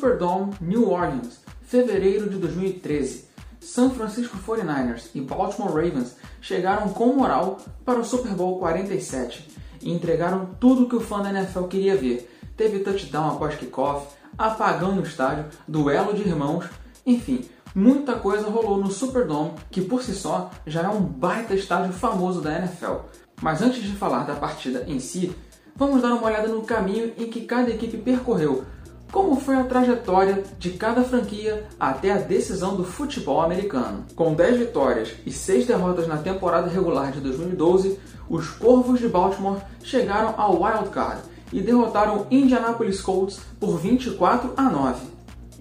Superdome, New Orleans, fevereiro de 2013. San Francisco 49ers e Baltimore Ravens chegaram com moral para o Super Bowl 47 e entregaram tudo que o fã da NFL queria ver. Teve touchdown após kickoff, apagão no estádio, duelo de irmãos, enfim, muita coisa rolou no Superdome, que por si só já é um baita estádio famoso da NFL. Mas antes de falar da partida em si, vamos dar uma olhada no caminho em que cada equipe percorreu como foi a trajetória de cada franquia até a decisão do futebol americano. Com 10 vitórias e 6 derrotas na temporada regular de 2012, os Corvos de Baltimore chegaram ao Wild Card e derrotaram Indianapolis Colts por 24 a 9.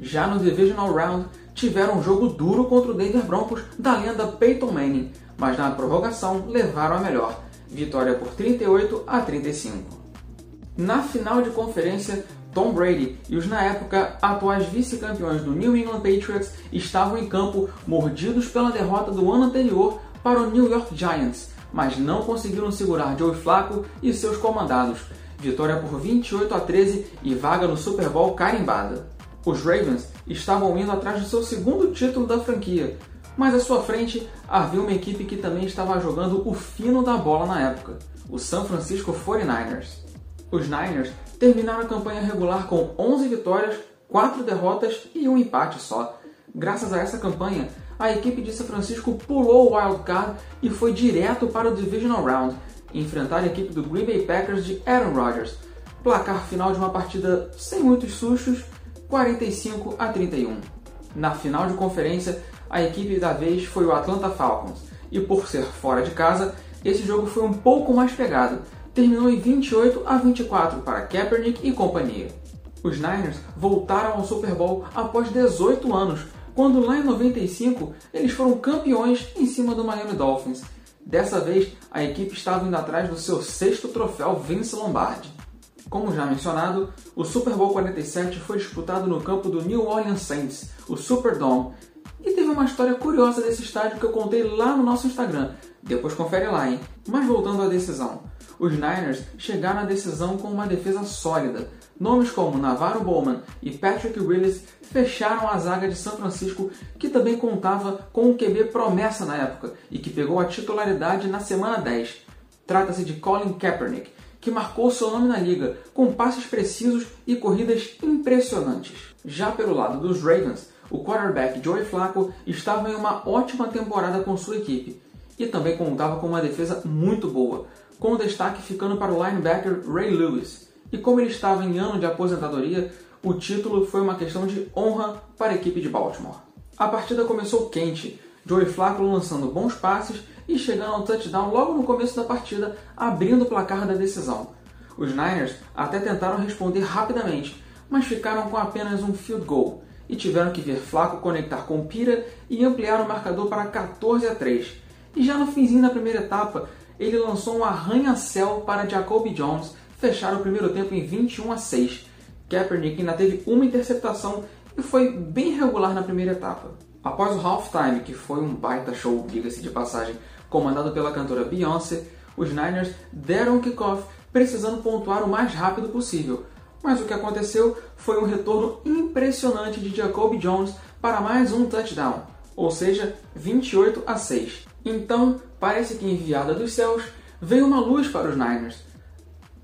Já no Divisional Round, tiveram um jogo duro contra o Denver Broncos da lenda Peyton Manning, mas na prorrogação levaram a melhor, vitória por 38 a 35. Na final de conferência, Tom Brady e os na época atuais vice-campeões do New England Patriots estavam em campo mordidos pela derrota do ano anterior para o New York Giants, mas não conseguiram segurar Joe Flacco e seus comandados. Vitória por 28 a 13 e vaga no Super Bowl carimbada. Os Ravens estavam indo atrás do seu segundo título da franquia, mas à sua frente havia uma equipe que também estava jogando o fino da bola na época, o San Francisco 49ers. Os Niners terminaram a campanha regular com 11 vitórias, 4 derrotas e um empate só. Graças a essa campanha, a equipe de São Francisco pulou o wild card e foi direto para o Divisional Round, enfrentar a equipe do Green Bay Packers de Aaron Rodgers. Placar final de uma partida sem muitos sustos, 45 a 31. Na final de conferência, a equipe da vez foi o Atlanta Falcons, e por ser fora de casa, esse jogo foi um pouco mais pegado, terminou em 28 a 24 para Kaepernick e companhia. Os Niners voltaram ao Super Bowl após 18 anos, quando lá em 95 eles foram campeões em cima do Miami Dolphins. Dessa vez, a equipe estava indo atrás do seu sexto troféu Vince Lombardi. Como já mencionado, o Super Bowl 47 foi disputado no campo do New Orleans Saints, o Superdome, e teve uma história curiosa desse estádio que eu contei lá no nosso Instagram. Depois confere lá, hein? Mas voltando à decisão os Niners chegaram à decisão com uma defesa sólida. Nomes como Navarro Bowman e Patrick Willis fecharam a zaga de São Francisco, que também contava com um QB promessa na época e que pegou a titularidade na semana 10. Trata-se de Colin Kaepernick, que marcou seu nome na liga, com passes precisos e corridas impressionantes. Já pelo lado dos Ravens, o quarterback Joey Flacco estava em uma ótima temporada com sua equipe e também contava com uma defesa muito boa, com destaque ficando para o linebacker Ray Lewis. E como ele estava em ano de aposentadoria, o título foi uma questão de honra para a equipe de Baltimore. A partida começou quente, Joey Flacco lançando bons passes e chegando ao touchdown logo no começo da partida, abrindo o placar da decisão. Os Niners até tentaram responder rapidamente, mas ficaram com apenas um field goal e tiveram que ver Flacco conectar com Pira e ampliar o marcador para 14 a 3. E já no finzinho da primeira etapa, ele lançou um arranha-céu para Jacoby Jones fechar o primeiro tempo em 21 a 6. Kaepernick ainda teve uma interceptação e foi bem regular na primeira etapa. Após o halftime, que foi um baita show, diga-se de passagem, comandado pela cantora Beyoncé, os Niners deram o kickoff precisando pontuar o mais rápido possível. Mas o que aconteceu foi um retorno impressionante de Jacoby Jones para mais um touchdown, ou seja, 28 a 6. Então, parece que enviada dos céus, veio uma luz para os Niners.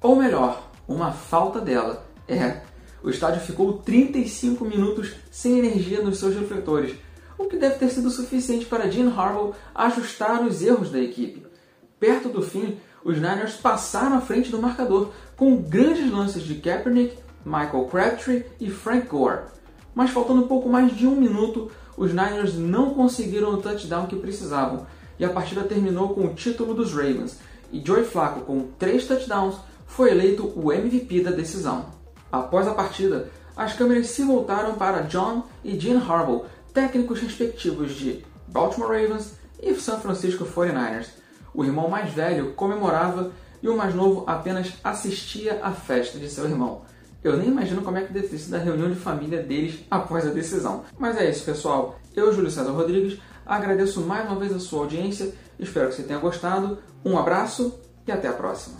Ou melhor, uma falta dela. É, o estádio ficou 35 minutos sem energia nos seus refletores, o que deve ter sido suficiente para Gene Harbaugh ajustar os erros da equipe. Perto do fim, os Niners passaram à frente do marcador com grandes lances de Kaepernick, Michael Crabtree e Frank Gore. Mas faltando pouco mais de um minuto, os Niners não conseguiram o touchdown que precisavam e a partida terminou com o título dos Ravens. E Joey Flacco, com três touchdowns, foi eleito o MVP da decisão. Após a partida, as câmeras se voltaram para John e Gene Harbaugh, técnicos respectivos de Baltimore Ravens e San Francisco 49ers. O irmão mais velho comemorava e o mais novo apenas assistia à festa de seu irmão. Eu nem imagino como é que deve ter sido a reunião de família deles após a decisão. Mas é isso, pessoal. Eu, Júlio César Rodrigues, agradeço mais uma vez a sua audiência. Espero que você tenha gostado. Um abraço e até a próxima.